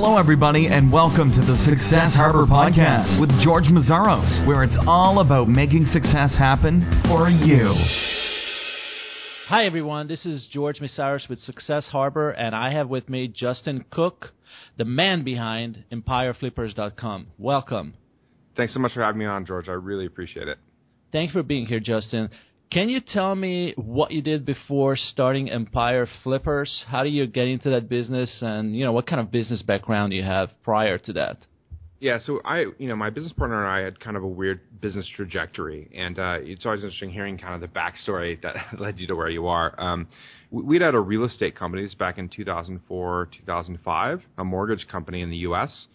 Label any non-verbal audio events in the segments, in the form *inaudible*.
Hello, everybody, and welcome to the Success Harbor Podcast with George Meszaros, where it's all about making success happen for you. Hi, everyone. This is George Meszaros with Success Harbor, and I have with me Justin Cooke, the man behind EmpireFlippers.com. Welcome. Thanks so much for having me on, George. I really appreciate it. Thanks for being here, Justin. Can you tell me what you did before starting Empire Flippers? How did you get into that business, and you know what kind of business background you have prior to that? Yeah, so I, you know, my business partner and I had kind of a weird business trajectory, and uh, it's always interesting hearing kind of the backstory *laughs* that led you to where you are. Um, we'd had a real estate company back in 2004, 2005, a mortgage company in the U.S.,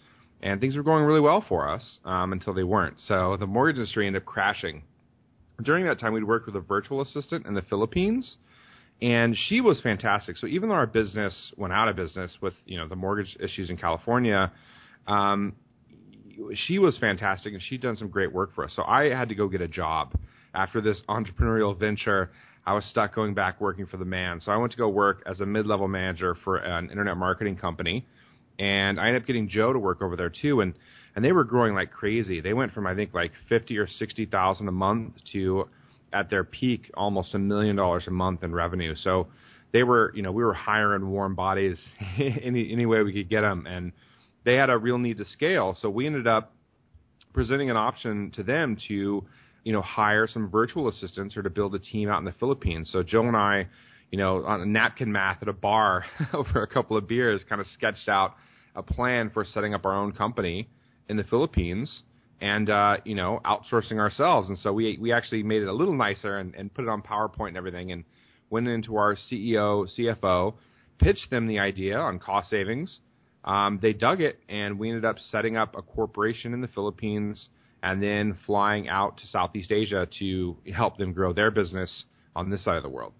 and things were going really well for us um, until they weren't. So the mortgage industry ended up crashing during that time, we'd worked with a virtual assistant in the Philippines, and she was fantastic. So even though our business went out of business with you know the mortgage issues in California, um, she was fantastic, and she'd done some great work for us. So I had to go get a job after this entrepreneurial venture. I was stuck going back working for the man, so I went to go work as a mid-level manager for an internet marketing company, and I ended up getting Joe to work over there too, and and they were growing like crazy. They went from I think like fifty or sixty thousand a month to at their peak almost a million dollars a month in revenue. So they were, you know, we were hiring warm bodies *laughs* any any way we could get them, and they had a real need to scale. So we ended up presenting an option to them to, you know, hire some virtual assistants or to build a team out in the Philippines. So Joe and I, you know, on a napkin math at a bar *laughs* over a couple of beers, kind of sketched out a plan for setting up our own company in the Philippines and uh, you know outsourcing ourselves. And so we we actually made it a little nicer and, and put it on PowerPoint and everything, and went into our CEO CFO, pitched them the idea on cost savings. Um, they dug it, and we ended up setting up a corporation in the Philippines, and then flying out to Southeast Asia to help them grow their business on this side of the world.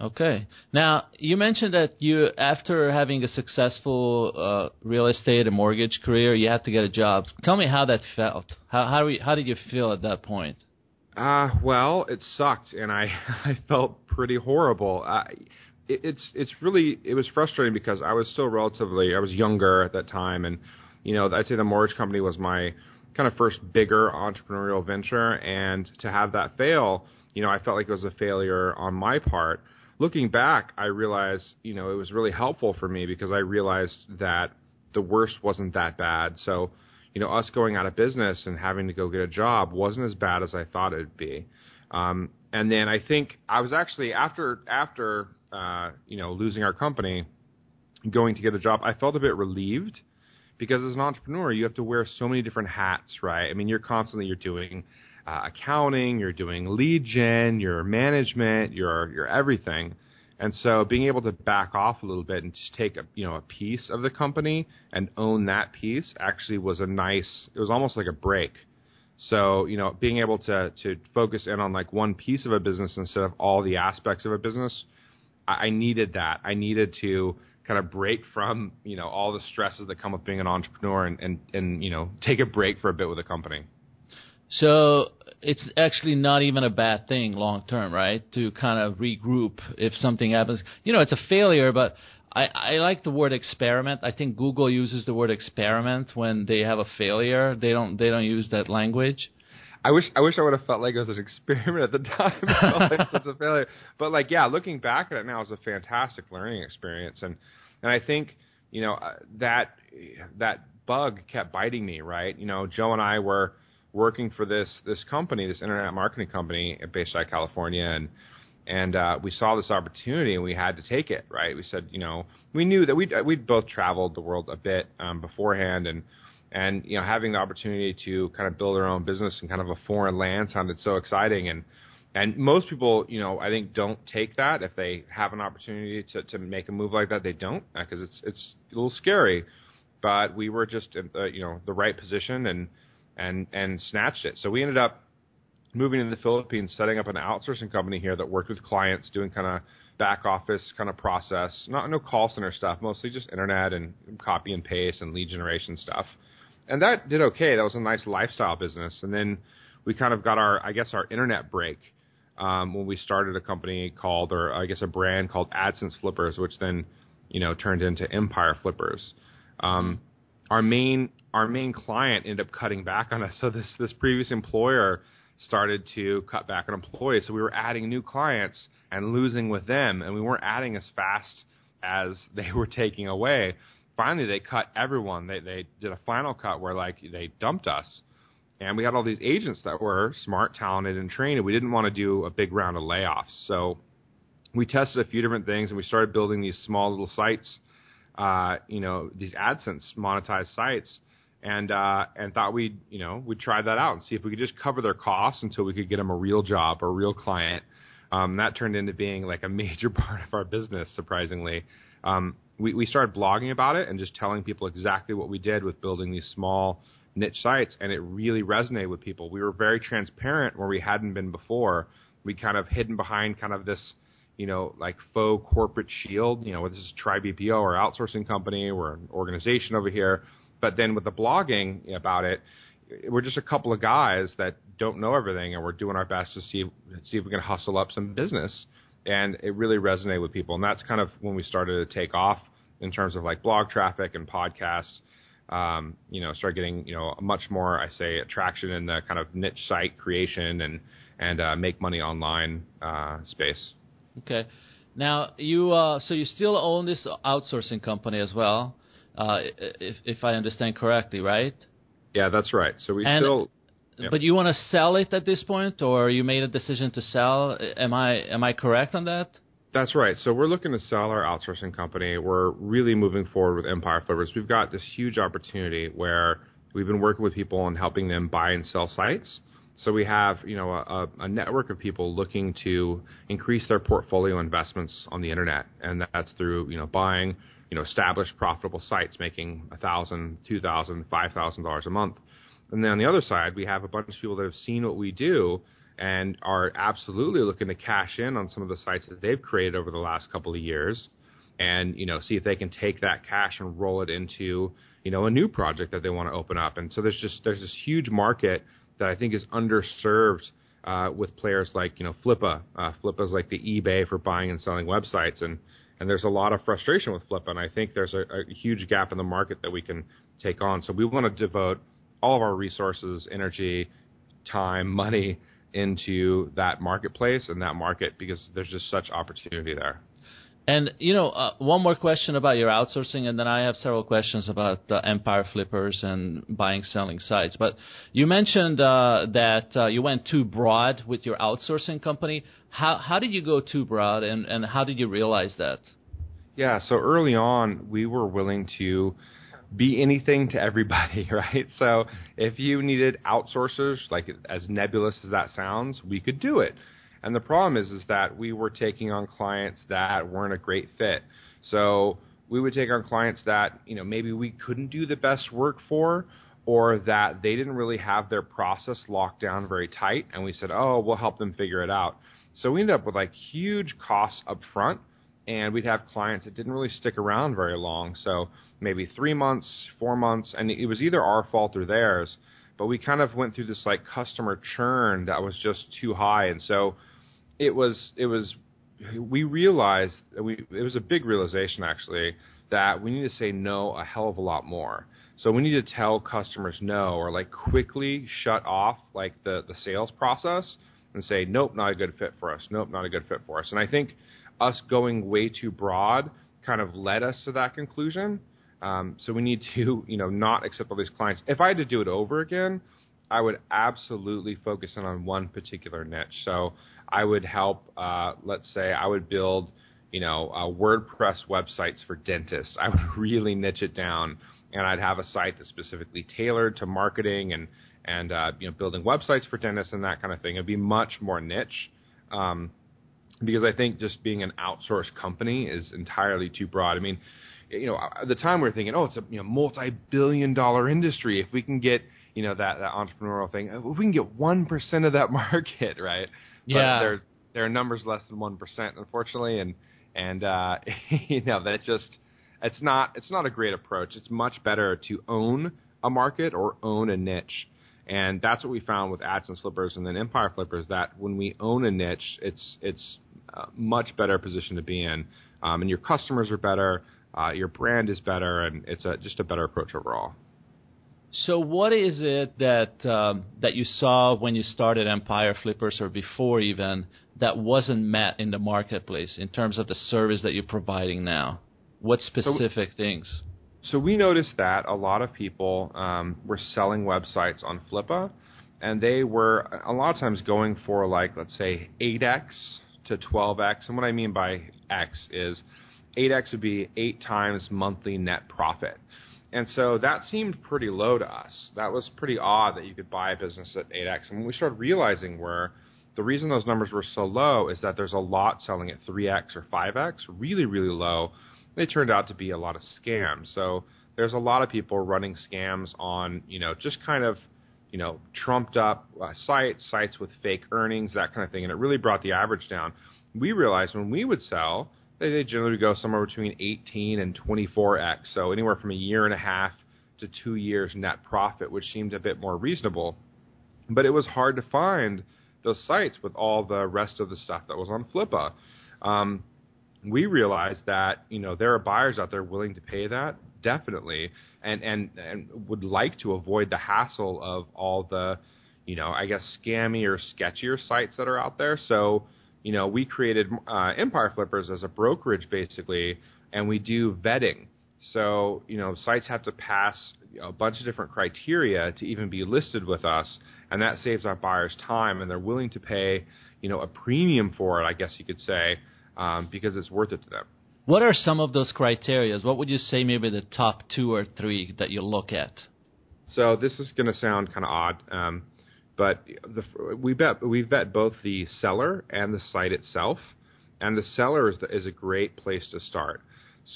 Okay. Now you mentioned that you, after having a successful uh, real estate and mortgage career, you had to get a job. Tell me how that felt. How how, we, how did you feel at that point? Uh, well, it sucked, and I *laughs* I felt pretty horrible. Uh, it, it's it's really it was frustrating because I was still relatively I was younger at that time, and you know I'd say the mortgage company was my kind of first bigger entrepreneurial venture, and to have that fail, you know I felt like it was a failure on my part looking back, I realized, you know, it was really helpful for me because I realized that the worst wasn't that bad. So, you know, us going out of business and having to go get a job wasn't as bad as I thought it'd be. Um, and then I think I was actually after after uh, you know losing our company, going to get a job, I felt a bit relieved because as an entrepreneur, you have to wear so many different hats, right? I mean, you're constantly you're doing uh, accounting, you're doing lead gen, your management, your your everything. And so being able to back off a little bit and just take a you know a piece of the company and own that piece actually was a nice it was almost like a break. So, you know, being able to to focus in on like one piece of a business instead of all the aspects of a business, I, I needed that. I needed to kind of break from, you know, all the stresses that come with being an entrepreneur and, and, and you know, take a break for a bit with a company. So it's actually not even a bad thing long term, right? To kind of regroup if something happens. You know, it's a failure, but I, I like the word experiment. I think Google uses the word experiment when they have a failure. They don't they don't use that language. I wish I wish I would have felt like it was an experiment at the *laughs* time. it like a failure. But like yeah, looking back at it now, it's a fantastic learning experience, and and I think you know uh, that that bug kept biting me. Right, you know, Joe and I were working for this this company, this internet marketing company based out of California, and and uh, we saw this opportunity and we had to take it. Right? We said, you know, we knew that we'd we'd both traveled the world a bit um, beforehand, and and you know, having the opportunity to kind of build our own business in kind of a foreign land sounded so exciting and. And most people, you know, I think don't take that if they have an opportunity to, to make a move like that. They don't because it's it's a little scary. But we were just, in the, you know, the right position and and and snatched it. So we ended up moving to the Philippines, setting up an outsourcing company here that worked with clients, doing kind of back office kind of process, not no call center stuff, mostly just internet and copy and paste and lead generation stuff. And that did okay. That was a nice lifestyle business. And then we kind of got our, I guess, our internet break um, when we started a company called, or I guess a brand called AdSense Flippers, which then, you know, turned into Empire Flippers. Um, our main our main client ended up cutting back on us. So this this previous employer started to cut back on employees. So we were adding new clients and losing with them, and we weren't adding as fast as *laughs* they were taking away. Finally, they cut everyone. They they did a final cut where like they dumped us, and we had all these agents that were smart, talented, and trained. And we didn't want to do a big round of layoffs, so we tested a few different things, and we started building these small little sites. Uh, you know, these AdSense monetized sites and uh, and thought we'd you know we'd try that out and see if we could just cover their costs until we could get them a real job or a real client. Um, that turned into being like a *laughs* major part of our business, surprisingly. Um, we, we started blogging about it and just telling people exactly what we did with building these small niche sites, and it really resonated with people. We were very transparent where we hadn't been before. We kind of hidden behind kind of this, you know, like faux corporate shield. You know, this is Tri TribeBPO or outsourcing company. We're an organization over here. But then with the blogging about it, we're just a couple of guys that don't know everything, and we're doing our best to see see if we can hustle up some business. And it really resonated with people, and that's kind of when we started to take off in terms of like blog traffic and podcasts. Um, you know, start getting you know much more, I say, attraction in the kind of niche site creation and and uh, make money online uh, space. Okay. Now you uh, so you still own this outsourcing company as well, uh, if if I understand correctly, right? Yeah, that's right. So we And- still. Yep. But you want to sell it at this point, or you made a decision to sell? Am I am I correct on that? That's right. So we're looking to sell our outsourcing company. We're really moving forward with Empire Flippers. We've got this huge opportunity where we've been working with people and helping them buy and sell sites. So we have, you know, a, a network of people looking to increase their portfolio investments on the internet, and that's through, you know, buying, you know, established profitable sites making a thousand, two thousand, five thousand dollars a month. And then on the other side, we have a bunch of people that have seen what we do and are absolutely looking to cash in on some of the sites that they've created over the last couple of years and you know see if they can take that cash and roll it into you know a new project that they want to open up and so there's just there's this huge market that I think is underserved uh, with players like you know Flippa uh, Flippa is like the eBay for buying and selling websites and and there's a lot of frustration with Flippa and I think there's a, a huge gap in the market that we can take on so we want to devote all of our resources energy time money into that marketplace and that market because there's just such opportunity there. And you know, uh, one more question about your outsourcing, and then I have several questions about uh, Empire Flippers and buying, selling sites. But you mentioned uh, that uh, you went too broad with your outsourcing company. How how did you go too broad, and and how did you realize that? Yeah, so early on, we were willing to be anything to everybody, *laughs* right? So if you needed outsourcers, like as nebulous as that sounds, we could do it. And the problem is, is that we were taking on clients that weren't a great fit. So we would take on clients that you know maybe we couldn't do the best work for, or that they didn't really have their process locked down very tight, and we said, oh, we'll help them figure it out. So we ended up with like huge costs up front, and we'd have clients that didn't really stick around very long. So maybe three months, four months, and it was either our fault or theirs. But we kind of went through this like customer churn that was just too high, and so it was it was we realized we it was a big realization actually that we need to say no a hell of a lot more. So we need to tell customers no or like quickly shut off like the the sales process and say nope not a good fit for us nope not a good fit for us and I think us going way too broad kind of led us to that conclusion. Um, so we need to *laughs* you know not accept all these clients. If I had to do it over again, I would absolutely focus in on one particular niche. So I would help, uh, let's say, I would build, you know, uh, WordPress websites for dentists. I would *laughs* really niche it down, and I'd have a site that's specifically tailored to marketing and and uh, you know building websites for dentists and that kind of thing. It'd be much more niche. Um, because I think just being an outsourced company is entirely too broad. I mean, you know, at the time we were thinking, oh, it's a you know, multi-billion-dollar industry. If we can get you know that that entrepreneurial thing. If we can get one percent of that *laughs* market, right? Yeah. But there there are numbers less than one percent, unfortunately, and and uh, *laughs* you know that just it's not it's not a great approach. It's much better to own a market or own a niche. And that's what we found with AdSense Flippers and then Empire Flippers. That when we own a niche, it's it's a much better position to be in, um, and your customers are better. Uh, your brand is better, and it's a, just a better approach overall. So, what is it that um, that you saw when you started Empire Flippers, or before even, that wasn't met in the marketplace in terms of the service that you're providing now? What specific so, things? So we noticed that a lot of people um, were selling websites on Flippa, and they were a lot of times going for like let's say 8x to 12x. And what I mean by x is 8x would be eight times monthly net profit. And so that seemed pretty low to us. That was pretty odd that you could buy a business at 8x. And what we started realizing were the reason those numbers were so low is that there's a lot selling at 3x or 5x, really, really low. They turned out to be a lot of scams. So there's a lot of people running scams on, you know, just kind of, you know, trumped up uh, sites, sites with fake earnings, that kind of thing. And it really brought the average down. We realized when we would sell, they, they generally go somewhere between 18 and 24x. So anywhere from a year and a half to two years net profit, which seemed a bit more reasonable. But it was hard to find those sites with all the rest of the stuff that was on Flippa. Um, we realized that you know there are buyers out there willing to pay that definitely, and and and would like to avoid the hassle of all the you know I guess scammy or sketchier sites that are out there. So you know we created uh, Empire Flippers as a brokerage basically, and we do vetting. So you know sites have to pass a bunch of different criteria to even be listed with us, and that saves our buyers time, and they're willing to pay you know a premium for it. I guess you could say um, because it's worth it to them. What are some of those criteria? What would you say maybe the top two or three that you look at? So this is going to sound kind of odd, um, but the, we bet we vet both the seller and the site itself, and the seller is, the, is a great place to start.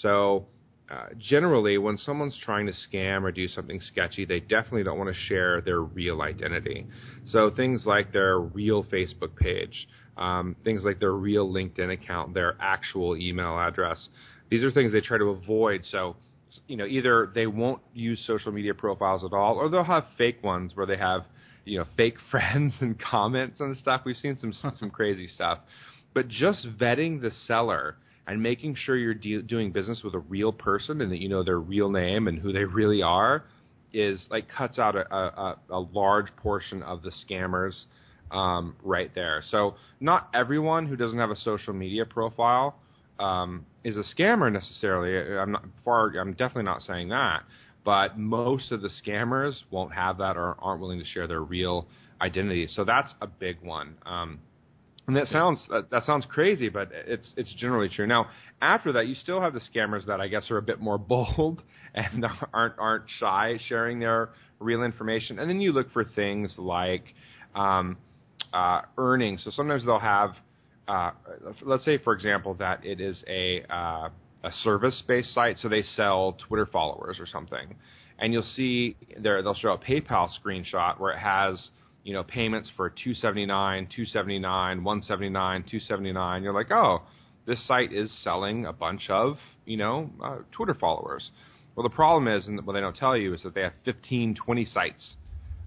So uh, generally, when someone's trying to scam or do something sketchy, they definitely don't want to share their real identity. So things like their real Facebook page, um, things like their real LinkedIn account, their actual email address. These are things they try to avoid. So, you know, either they won't use social media profiles at all, or they'll have fake ones where they have, you know, fake *laughs* friends and comments and stuff. We've seen some some crazy stuff. But just vetting the seller and making sure you're de- doing business with a real person and that you know their real name and who they really are is like cuts out a, a, a large portion of the scammers um, right there. So not everyone who doesn't have a social media profile um, is a scammer necessarily. I'm not far. I'm definitely not saying that. But most of the scammers won't have that or aren't willing to share their real identity. So that's a big one. Um, and that sounds that, sounds crazy, but it's it's generally true. Now, after that, you still have the scammers that I guess are a bit more *laughs* bold and aren't aren't shy sharing their real information. And then you look for things like um, uh, earnings. So sometimes they'll have, uh, let's say for example that it is a uh, a service-based site, so they sell Twitter followers or something, and you'll see there they'll show a PayPal screenshot where it has you know payments for 279, 279, 179, 279. You're like, oh, this site is selling a bunch of you know uh, Twitter followers. Well, the problem is, and what they don't tell you is that they have 15, 20 sites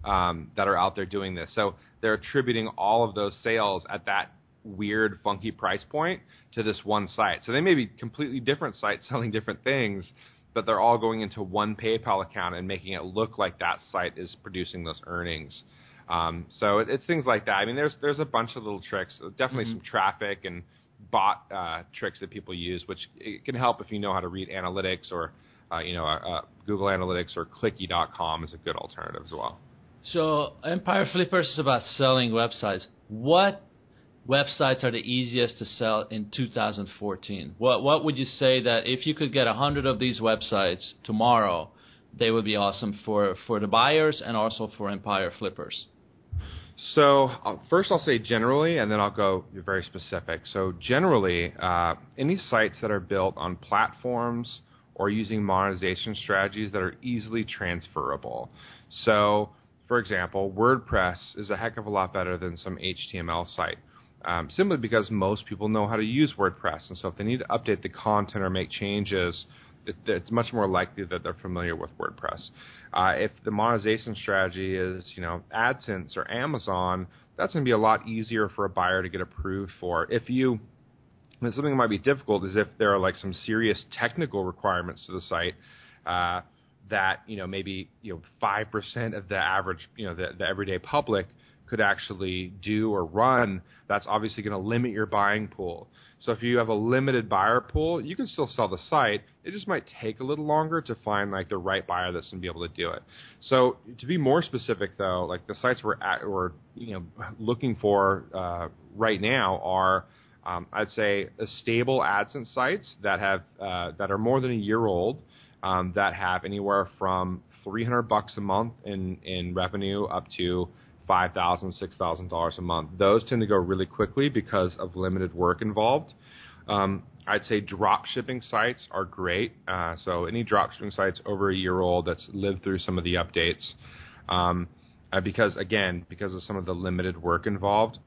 um, that are out there doing this. So they're attributing all of those sales at that weird, funky price point to this one site. So they may be completely different sites *laughs* selling different things, but they're all going into one PayPal account and making it look like that site is producing those earnings. Um, so it, it's things like that. I mean, there's there's a bunch of little tricks. Definitely mm-hmm. some traffic and bot uh, tricks that people use, which can help if you know how to read analytics or uh, you know uh, uh Google Analytics or Clicky.com is a good alternative as well. So Empire Flippers is about selling websites. What websites are the easiest to sell in 2014? What what would you say that if you could get hundred of these websites tomorrow, they would be awesome for for the buyers and also for Empire Flippers? So uh, first, I'll say generally, and then I'll go very specific. So generally, uh, any sites that are built on platforms or using monetization strategies that are easily transferable. So for example, WordPress is a heck of a lot better than some HTML site. Um, simply because most people know how to use WordPress, and so if they need to update the content or make changes, it, it's much more likely that they're familiar with WordPress. Uh, if the monetization strategy is, you know, AdSense or Amazon, that's going to be a lot easier for a buyer to get approved for. If you And something that might be difficult is if there are like some serious technical requirements to the site uh, that you know maybe you know five percent of the average you know the, the everyday public could actually do or run, that's obviously going to limit your buying pool. So if you have a limited buyer pool, you can still sell the site. It just might take a little longer to find like the right buyer that's going to be able to do it. So to be more specific, though, like the sites we're at, we're you know looking for uh, right now are. Um, I'd say stable AdSense sites that have uh, that are more than a year old, um, that have anywhere from 300 bucks a month in in revenue up to five thousand, six thousand dollars a month. Those tend to go really quickly because of limited work involved. Um, I'd say drop shipping sites are great. Uh, so any drop shipping sites over a year old that's lived through some of the updates, um, uh, because again, because of some of the limited work involved.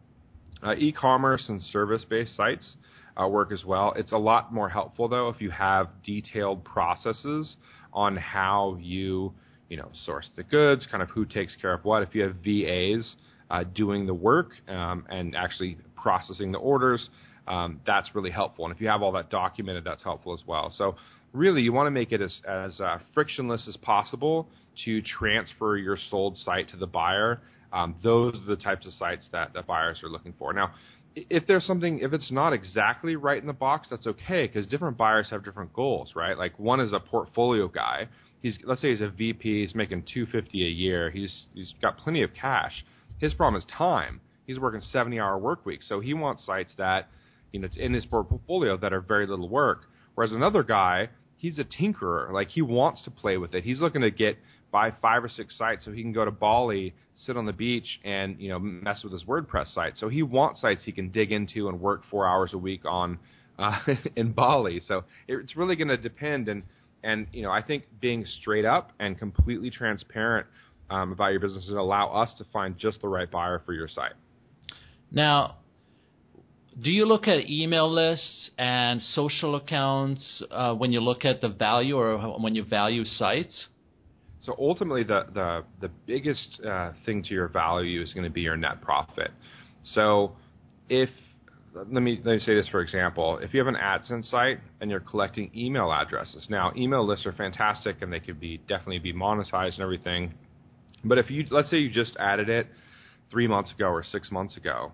Uh, e-commerce and service-based sites uh, work as well. It's a lot more helpful though if you have detailed processes on how you you know, source the goods, kind of who takes care of what. If you have VAs uh, doing the work um, and actually processing the orders, um, that's really helpful. And if you have all that documented, that's helpful as well. So really, you want to make it as, as uh, frictionless as possible to transfer your sold site to the buyer. Um, those are the types of sites that, that buyers are looking for. Now, if there's something, if it's not exactly right in the box, that's okay because different buyers have different goals, right? Like one is a portfolio guy he's let's say he's a VP, he's making 250 a year, he's he's got plenty of cash. His problem is time. He's working 70 hour work weeks, so he wants sites that you know in his portfolio that are very little work. Whereas another guy, he's a tinkerer, like he wants to play with it. He's looking to get buy five or six sites so he can go to Bali, sit on the beach, and you know mess with his WordPress site. So he wants sites he can dig into and work four hours a week on uh, *laughs* in Bali. So it's really going to depend and and you know, I think being straight up and completely transparent um, about your business will allow us to find just the right buyer for your site. Now, do you look at email lists and social accounts uh, when you look at the value or when you value sites? So ultimately, the the the biggest uh, thing to your value is going to be your net profit. So if let me let me say this for example. If you have an AdSense site and you're collecting email addresses, now email lists are fantastic and they could be definitely be monetized and everything. But if you let's say you just added it three months ago or six months ago,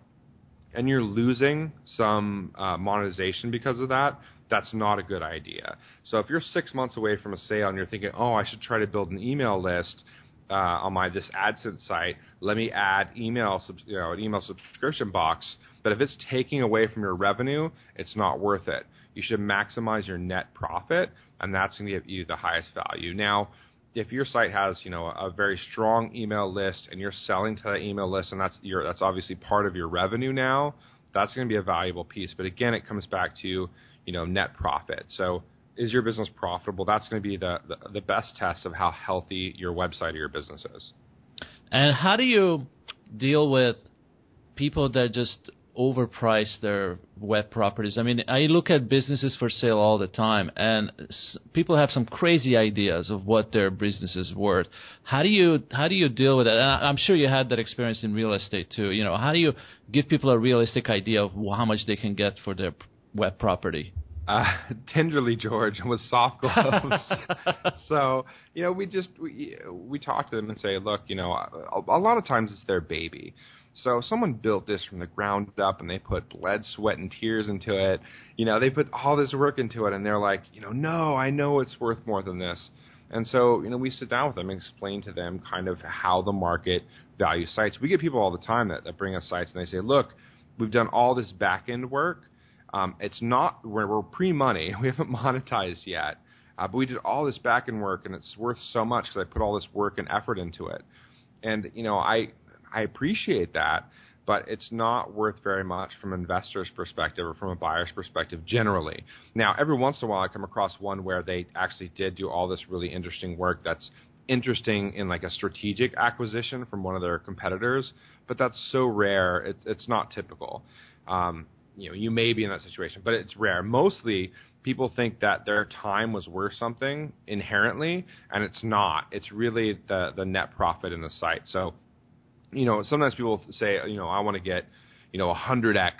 and you're losing some uh, monetization because of that, that's not a good idea. So if you're six months away from a sale and you're thinking, oh, I should try to build an email list uh, on my this AdSense site, let me add email, you know, an email subscription box but if it's taking away from your revenue, it's not worth it. You should maximize your net profit, and that's going to give you the highest value. Now, if your site has you know a very strong email list and you're selling to that email list, and that's your that's obviously part of your revenue now, that's going to be a valuable piece. But again, it comes back to you know net profit. So is your business profitable? That's going to be the, the, the best test of how healthy your website or your business is. And how do you deal with people that just overprice their web properties. I mean, I look at businesses for sale all the time, and people have some crazy ideas of what their business is worth. How do you how do you deal with that? And I'm sure you had that experience in real estate too. You know, how do you give people a realistic idea of how much they can get for their web property? Uh, *laughs* tenderly, George, with soft gloves. *laughs* so you know, we just we we talk to them and say, look, you know, a, a lot of times it's their baby so someone built this from the ground up and they put blood, sweat, and tears into it. You know, they put all this work into it and they're like, you know, no, I know it's worth more than this. And so, you know, we sit down with them and explain to them kind of how the market values sites. We get people all the time that, that bring us sites and they say, look, we've done all this back end work. Um, it's not, we're, we're pre money. *laughs* We haven't monetized yet. Uh, but we did all this back end work and it's worth so much because I put all this work and effort into it. And, you know, I, I appreciate that, but it's not worth very much from an investor's perspective or from a buyer's perspective generally. Now, every once in a while, I come across one where they actually did do all this really interesting work that's interesting in like a strategic acquisition from one of their competitors, but that's so rare. It's it's not typical. Um, you know, you may be in that situation, but it's rare. Mostly, people think that their time was worth something inherently, and it's not. It's really the the net profit in the site. So you know, sometimes people say, you know, I want to get, you know, 100x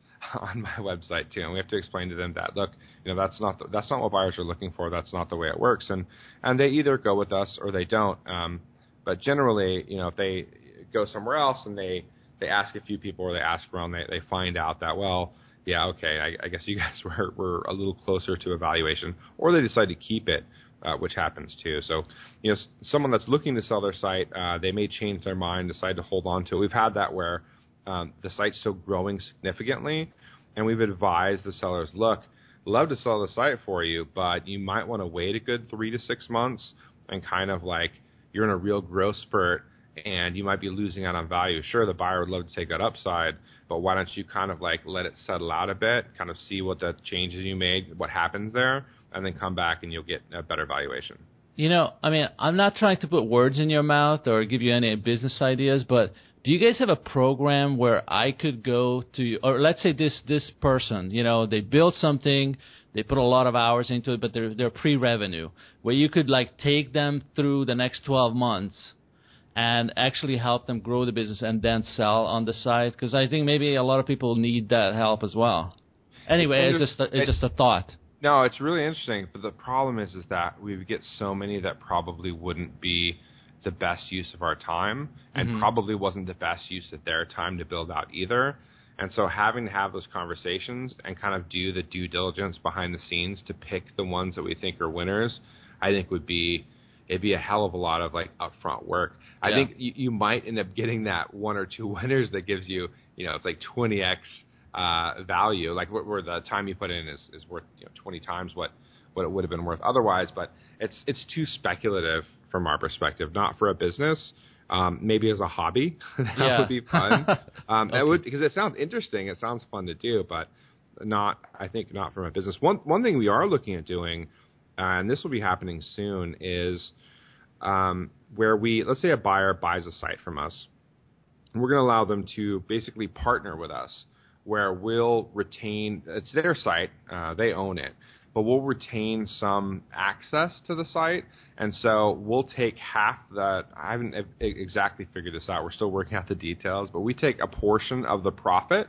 *laughs* on my website too, and we have to explain to them that look, you know, that's not the, that's not what buyers are looking for. That's not the way it works, and and they either go with us or they don't. Um, but generally, you know, if they go somewhere else and they they ask a few people or they ask around, they they find out that well, yeah, okay, I, I guess you *laughs* guys were were a little closer to evaluation, or they decide to keep it. Uh, which happens too. So, you know, someone that's looking to sell their site, uh, they may change their mind, decide to hold on to it. We've had that where um, the site's still growing significantly, and we've advised the sellers, look, love to sell the site for you, but you might want to wait a good three to six months and kind of like you're in a real growth spurt and you might be losing out on value. Sure, the buyer would love to take that upside, but why don't you kind of like let it settle out a bit, kind of see what the changes you made, what happens there, and then come back and you'll get a better valuation. You know, I mean, I'm not trying to put words in your mouth or give you any business ideas, but do you guys have a program where I could go to, or let's say this this person, you know, they built something, they put a lot of hours into it, but they're they're pre-revenue, where you could like take them through the next 12 months and actually help them grow the business and then sell on the side? Because I think maybe a lot of people need that help as well. Anyway, it's, it's just a, it's just a thought. No, it's really interesting, but the problem is is that we get so many that probably wouldn't be the best use of our time and mm-hmm. probably wasn't the best use of their time to build out either. And so having to have those conversations and kind of do the due diligence behind the scenes to pick the ones that we think are winners, I think would be it'd be a hell of a lot of like upfront work. I yeah. think you, you might end up getting that one or two *laughs* winners that gives you, you know, it's like 20x uh, value, like where, where the time you put in is, is worth you know, 20 times what what it would have been worth otherwise. But it's it's too speculative from our perspective, not for a business. Um, maybe as a hobby, *laughs* that yeah. would be fun. *laughs* Um, okay. That would because it sounds interesting. It sounds fun to do, but not I think not from a business. One one thing we are looking at doing, and this will be happening soon, is um, where we let's say a buyer buys a site from us, we're going to allow them to basically partner with us, where we'll retain it's their site, uh, they own it, but we'll retain some access to the site. And so we'll take half that. I haven't exactly figured this out. We're still working out the details, but we take a portion of the profit.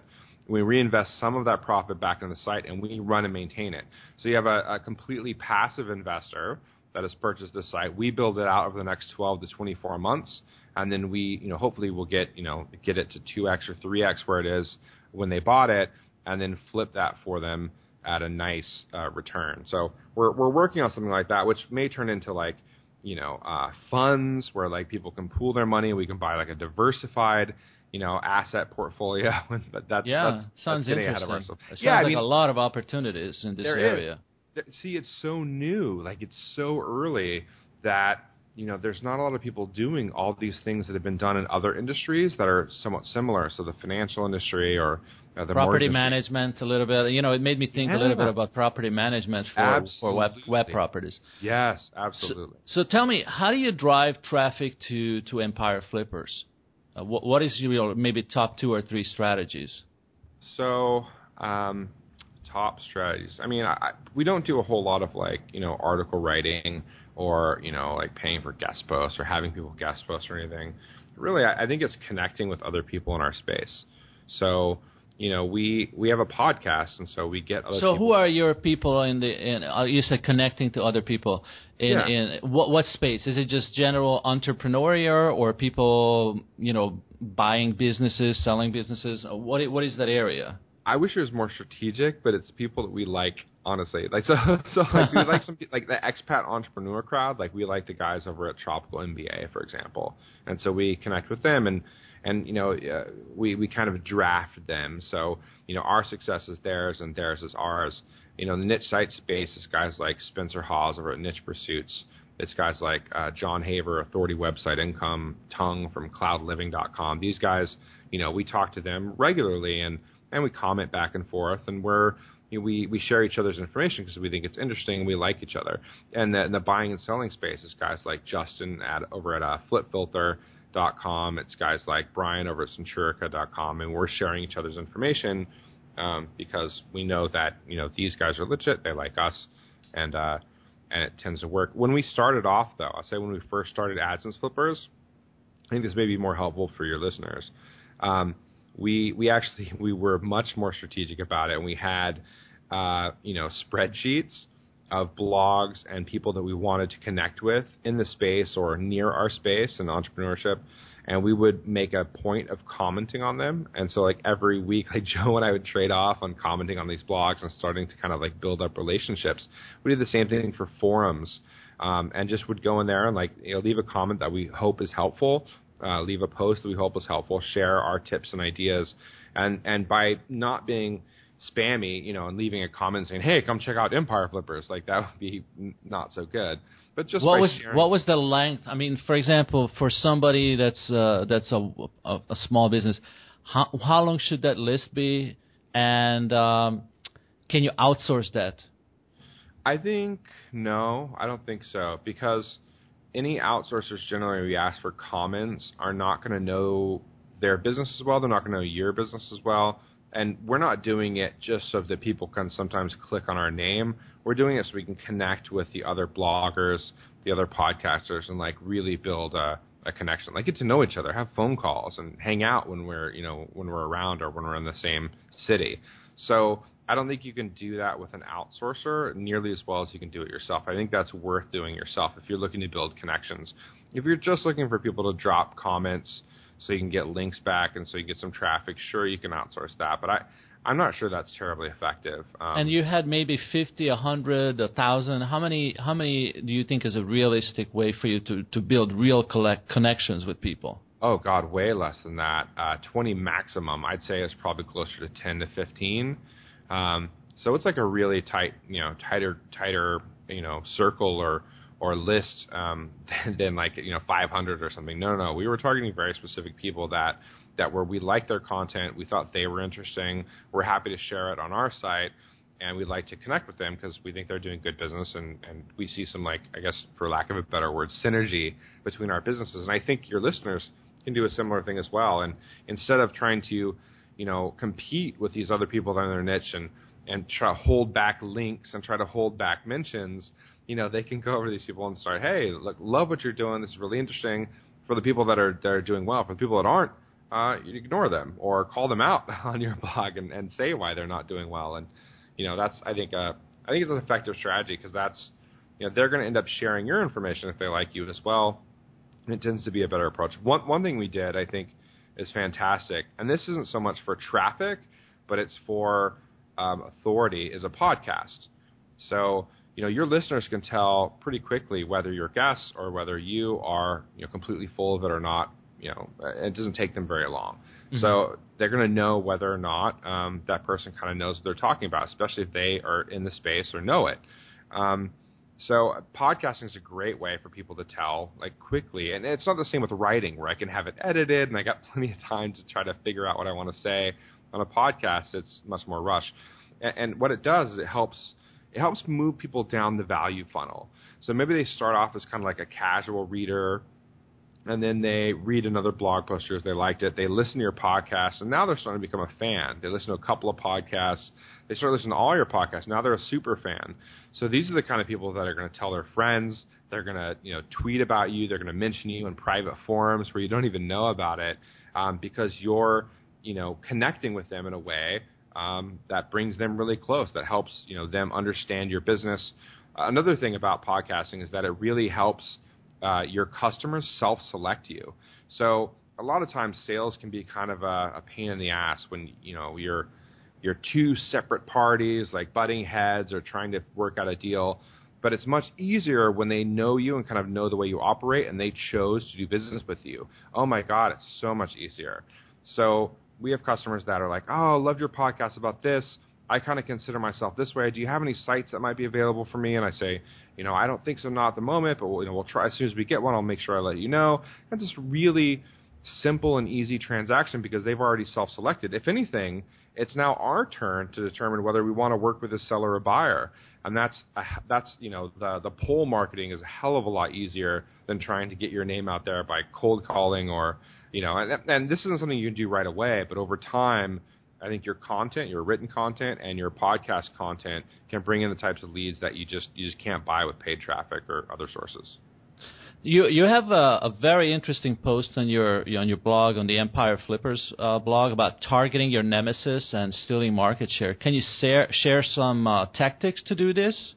We reinvest some of that profit back in the site and we run and maintain it. So you have a, a completely passive investor that has purchased the site. We build it out over the next 12 to 24 months, and then we, you know, hopefully we'll get, you know, get it to 2x or 3x where it is when they bought it, and then flip that for them at a nice uh, return. So we're we're working on something like that, which may turn into like you know uh, funds where like people can pool their money. We can buy like a diversified you know asset portfolio. *laughs* but that's yeah, that's, sounds that's interesting. It sounds yeah, I mean, a lot of opportunities in this area. Is. See, it's so new, like it's so early that you know, there's not a lot of people doing all these things that have been done in other industries that are somewhat similar. So the financial industry or uh, the property management a little bit. You know, it made me think yeah. a little bit about property management for for web web properties. Yes, absolutely. So, so, tell me, how do you drive traffic to to Empire Flippers? Uh, what what is your maybe top two or three strategies? So. Um, top strategies. I mean, I, we don't do a whole lot of like you know article writing or you know like paying for guest posts or having people guest post or anything. Really, I, I think it's connecting with other people in our space. So you know we we have a podcast and so we get other so people. who are your people in the in uh, you said connecting to other people in yeah. in what what space is it just general entrepreneurial or people you know buying businesses selling businesses what what is that area I wish it was more strategic, but it's people that we like, honestly. Like so, *laughs* so like we like some like the expat entrepreneur crowd. Like we like the guys over at Tropical MBA, for example, and so we connect with them, and and you know uh, we we kind of draft them. So you know our success is theirs, and theirs is ours. You know the niche site space is guys like Spencer Haws over at Niche Pursuits. It's guys like uh, Jon Haver, Authority Website Income, Tung from CloudLiving.com. These guys, you know, we talk to them regularly, and and we comment back and forth, and we're you know, we we share each other's information because we think it's interesting and we like each other. And the, the buying and selling space is guys like Justin at over at uh, FlipFilter.com. It's guys like Brian over at Centurica.com, and we're sharing each other's information um, because we know that you know these guys are legit. They like us, and uh, and it tends to work. When we started off, though, I'll say when we first started AdSense Flippers, I think this may be more helpful for your listeners. Um, we we actually *laughs* we were much more strategic about it, and we had uh, you know spreadsheets of blogs and people that we wanted to connect with in the space or near our space in entrepreneurship and we would make a point of commenting on them. And so like every week, *laughs* like Joe and I would trade off on commenting on these blogs and starting to kind of like build up relationships. We did the same thing for forums, um, and just would go in there and like you know, leave a comment that we hope is helpful, uh, leave a post that we hope is helpful, share our tips and ideas, and and by not being spammy, you know, and leaving a comment saying, "Hey, come check out Empire Flippers," like that would be not so good. But just what was sharing. what was the length? I mean, for example, for somebody that's uh, that's a, a, a small business, how how long should that list be? And um, can you outsource that? I think no, I don't think so because any outsourcers generally we ask for comments are not going to know their business as well. They're not going to know your business as well and we're not doing it just so that people can sometimes click on our name. We're doing it so we can connect with the other bloggers, the other podcasters, and like really build a, a connection. Like get to know each other, have phone calls, and hang out when we're you know when we're around or when we're in the same city. So I don't think you can do that with an outsourcer nearly as well as you can do it yourself. I think that's worth doing yourself if you're looking to build connections. If you're just looking for people to drop comments so you can get links back and so you get some traffic. Sure, you can outsource that, but I I'm not sure that's terribly effective. Um, and you had maybe 50, 100, 1,000. How many how many do you think is a realistic way for you to to build real collect connections with people? Oh God, way less than that. Uh, 20 maximum. I'd say is probably closer to 10 to 15. Um, so it's like a really tight, you know, tighter tighter, you know, circle or or list um, *laughs* than, like you know 500 or something. No, no, no. We were targeting very specific people that that were we liked their content, we thought they were interesting, we're happy to share it on our site, and we'd like to connect with them because we think they're doing good business, and and we see some like I guess for lack of a better word, synergy between our businesses. And I think your listeners can do a similar thing as well. And instead of trying to you know compete with these other people that are in their niche and and try to hold back links and try to hold back mentions, you know, they can go over to these people and start, hey, look, love what you're doing. This is really interesting. For the people that are that are doing well, for the people that aren't, uh, you ignore them or call them out *laughs* on your blog and, and say why they're not doing well. And you know, that's I think uh, I think it's an effective strategy because that's you know they're going to end up sharing your information if they like you as well. And it tends to be a better approach. One one thing we did I think is fantastic, and this isn't so much for traffic, but it's for um, authority. Is a podcast. So you know, your listeners can tell pretty quickly whether you're guests or whether you are, you know, completely full of it or not. You know, it doesn't take them very long. Mm-hmm. So they're going to know whether or not um, that person kind of knows what they're talking about, especially if they are in the space or know it. Um, so podcasting is a great way for people to tell like quickly, and it's not the same with writing where I can have it edited and I got *laughs* plenty of time to try to figure out what I want to say. On a podcast, it's much more rush, and, and what it does is it helps it helps move people down the value funnel. So maybe they start off as kind of like a casual reader, and then they read another blog post because they liked it. They listen to your podcast, and now they're starting to become a fan. They listen to a couple of podcasts. They start listening to all your podcasts. Now they're a super fan. So these are the kind of people that are going to tell their friends. They're going to you know tweet about you. They're going to mention you in private forums where you don't even know about it um, because you're you know connecting with them in a way um, that brings them really close. That helps you know them understand your business. Another thing about podcasting is that it really helps uh, your customers self-select you. So a lot of times sales can be kind of a, a pain in the ass when you know you're you're two separate parties like butting heads or trying to work out a deal. But it's much easier when they know you and kind of know the way you operate and they chose to do business with you. Oh my God, it's so much easier. So we have customers that are like, "Oh, love your podcast about this. I kind of consider myself this way. Do you have any sites that might be available for me?" And I say, "You know, I don't think so, not at the moment, but we'll, you know, we'll try as soon as we get one. I'll make sure I let you know." And just really simple and easy transaction because they've already self-selected. If anything, it's now our turn to determine whether we want to work with a seller or buyer, and that's a, that's you know the the pull marketing is a hell of a lot easier than trying to get your name out there by cold calling or you know, and, and this isn't something you can do right away, but over time, I think your content, your written content, and your podcast content can bring in the types of leads that you just you just can't buy with paid traffic or other sources. You you have a, a, very interesting post on your on your blog on the Empire Flippers uh, blog about targeting your nemesis and stealing market share. Can you share share some uh, tactics to do this?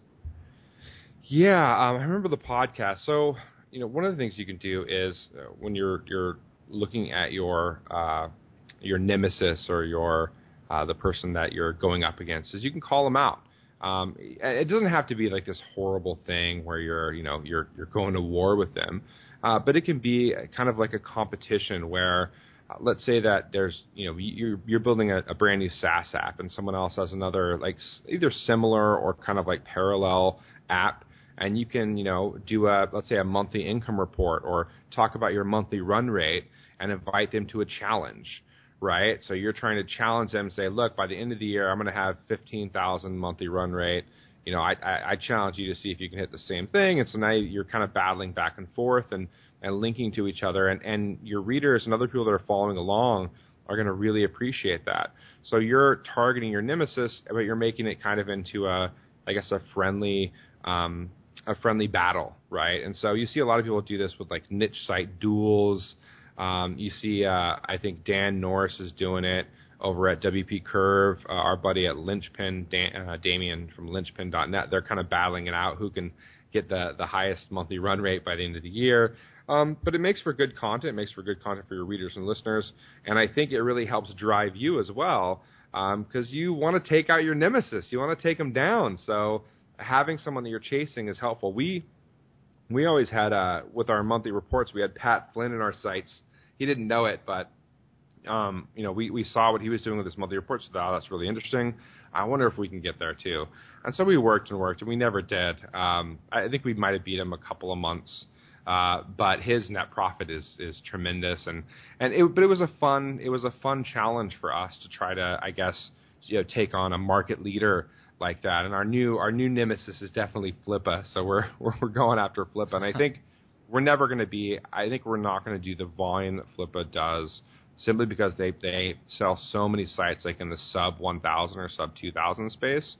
Yeah, um, I remember the podcast. So you know, one of the things you can do is uh, when you're you're looking at your uh, your nemesis or your uh, the person that you're going up against, is you can call them out. Um, it doesn't have to be like this horrible thing where you're, you know, you're you're going to war with them, uh, but it can be kind of like a competition where, uh, let's say that there's, you know, you're you're building a, a brand new SaaS app and someone else has another like either similar or kind of like parallel app, and you can, you know, do a let's say a monthly income report or talk about your monthly run rate and invite them to a challenge right? So you're trying to challenge them, say, look, by the end of the year, I'm going to have 15,000 monthly run rate. You know, I, I, I challenge you to see if you can hit the same thing. And so now you're kind of battling back and forth and, and linking to each other. And, and your readers and other people that are following along are going to really appreciate that. So you're targeting your nemesis, but you're making it kind of into a, I guess, a friendly, um, a friendly battle, right? And so you see a lot of people do this with like niche site duels um, you see, uh, I think Dan Norris is doing it over at WP Curve. Uh, our buddy at Linchpin, Dan, uh, Damien from Linchpin.net, they're kind of battling it out who can get the the highest monthly run rate by the end of the year. Um, but it makes for good content. It makes for good content for your readers and listeners, and I think it really helps drive you as well because um, you want to take out your nemesis. You want to take them down. So having someone that you're chasing is helpful. We we always had uh, with our monthly reports, we had Pat Flynn in our sights. He didn't know it, but um, you know, we, we saw what he was doing with his monthly reports. So, oh, that's really interesting. I wonder if we can get there too. And so we worked and worked, and we never did. Um, I think we might have beat him a couple of months, uh, but his net profit is is tremendous. And and it, but it was a fun it was a fun challenge for us to try to I guess you know take on a market leader like that. And our new our new nemesis is definitely Flippa. So we're *laughs* we're, we're going after Flippa. And I think *laughs* we're never going to be. I think we're not going to do the volume that Flippa does simply because they they sell so many sites like in the sub 1,000 or sub 2,000 space.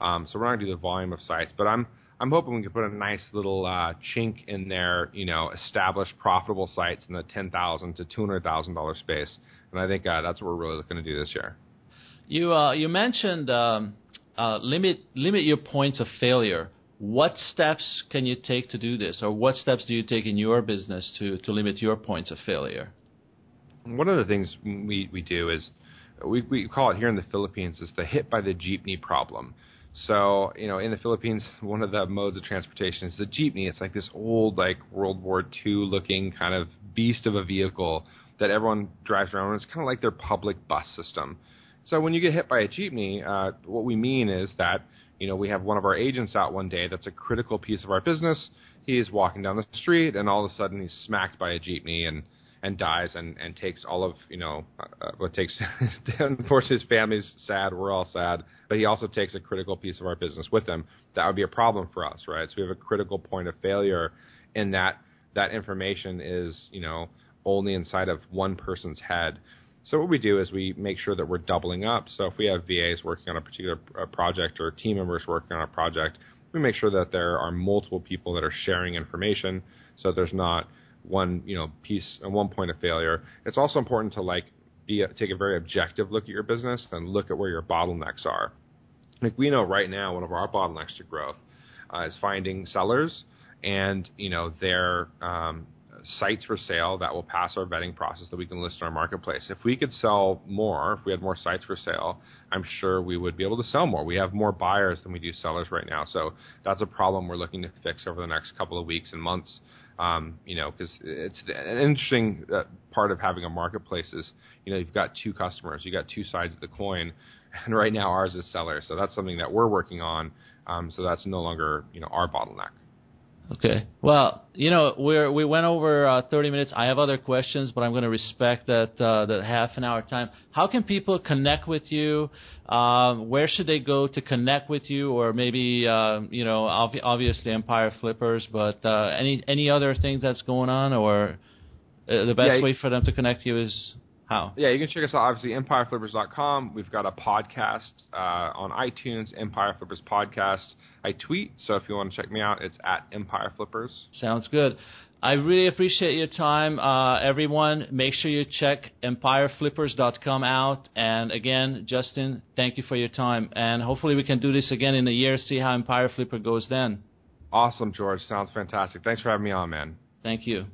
Um, so we're not going to do the volume of sites. But I'm I'm hoping we can put a nice little uh, chink in their, you know, established profitable sites in the ten thousand to two hundred thousand dollar space, and I think uh, that's what we're really looking to do this year. You uh, you mentioned um, uh, limit limit your points of failure. What steps can you take to do this, or what steps do you take in your business to to limit your points of failure? One of the things we we do is we we call it here in the Philippines is the hit by the jeepney problem. So, you know, in the Philippines, *laughs* one of the modes of transportation is the jeepney. It's like this old, like World War II looking kind of beast of a vehicle that everyone drives around. It's kind of like their public bus system. So when you get hit by a jeepney, uh, what we mean is that you know we have one of our agents out one day that's a critical piece of our business. He's walking down the street, and all of a sudden he's smacked by a jeepney and and dies and and takes all of you know uh, what takes. *laughs* unfortunately, his family's sad. We're all sad, but he also takes a critical piece of our business with him. That would be a problem for us, right? So we have a critical point of failure in that that information is you know only inside of one person's head. So what we do is we make sure that we're doubling up. So if we have VAs working on a particular uh, project or team members working on a project, we make sure that there are multiple people that are sharing information, so there's not one you know piece and one point of failure. It's also important to like be take a very objective look at your business and look at where your bottlenecks are. Like we know right now, one of our bottlenecks to growth uh, is finding sellers and you know their um, sites for sale that will pass our vetting process that we can list in our marketplace. If we could sell more, if we had more sites for sale, I'm sure we would be able to sell more. We have more buyers than we do sellers right now, so that's a problem we're looking to fix over the next couple of weeks and months. Um, you know, because it's an interesting uh, part of having a marketplace is, you know, you've got two customers, you've got two sides of the coin, *laughs* and right now ours is seller, so that's something that we're working on. Um, so that's no longer, you know, our bottleneck. Okay. Well, you know, we we went over uh, 30 minutes. I have other questions, but I'm going to respect that uh, that half an hour time. How can people connect with you? Um, where should they go to connect with you, or maybe uh, you know, ob- obviously Empire Flippers, but uh, any any other thing that's going on, or uh, the best yeah, way for them to connect you is how? Yeah, you can check us out, obviously, empireflippers.com. We've got a podcast uh, on iTunes, Empire Flippers Podcast. I tweet, so if you want to check me out, it's at Empire Flippers. Sounds good. I really appreciate your time, uh, everyone. Make sure you check EmpireFlippers.com out. And again, Justin, thank you for your time. And hopefully we can do this again in a year, see how Empire Flipper goes then. Awesome, George. Sounds fantastic. Thanks for having me on, man. Thank you.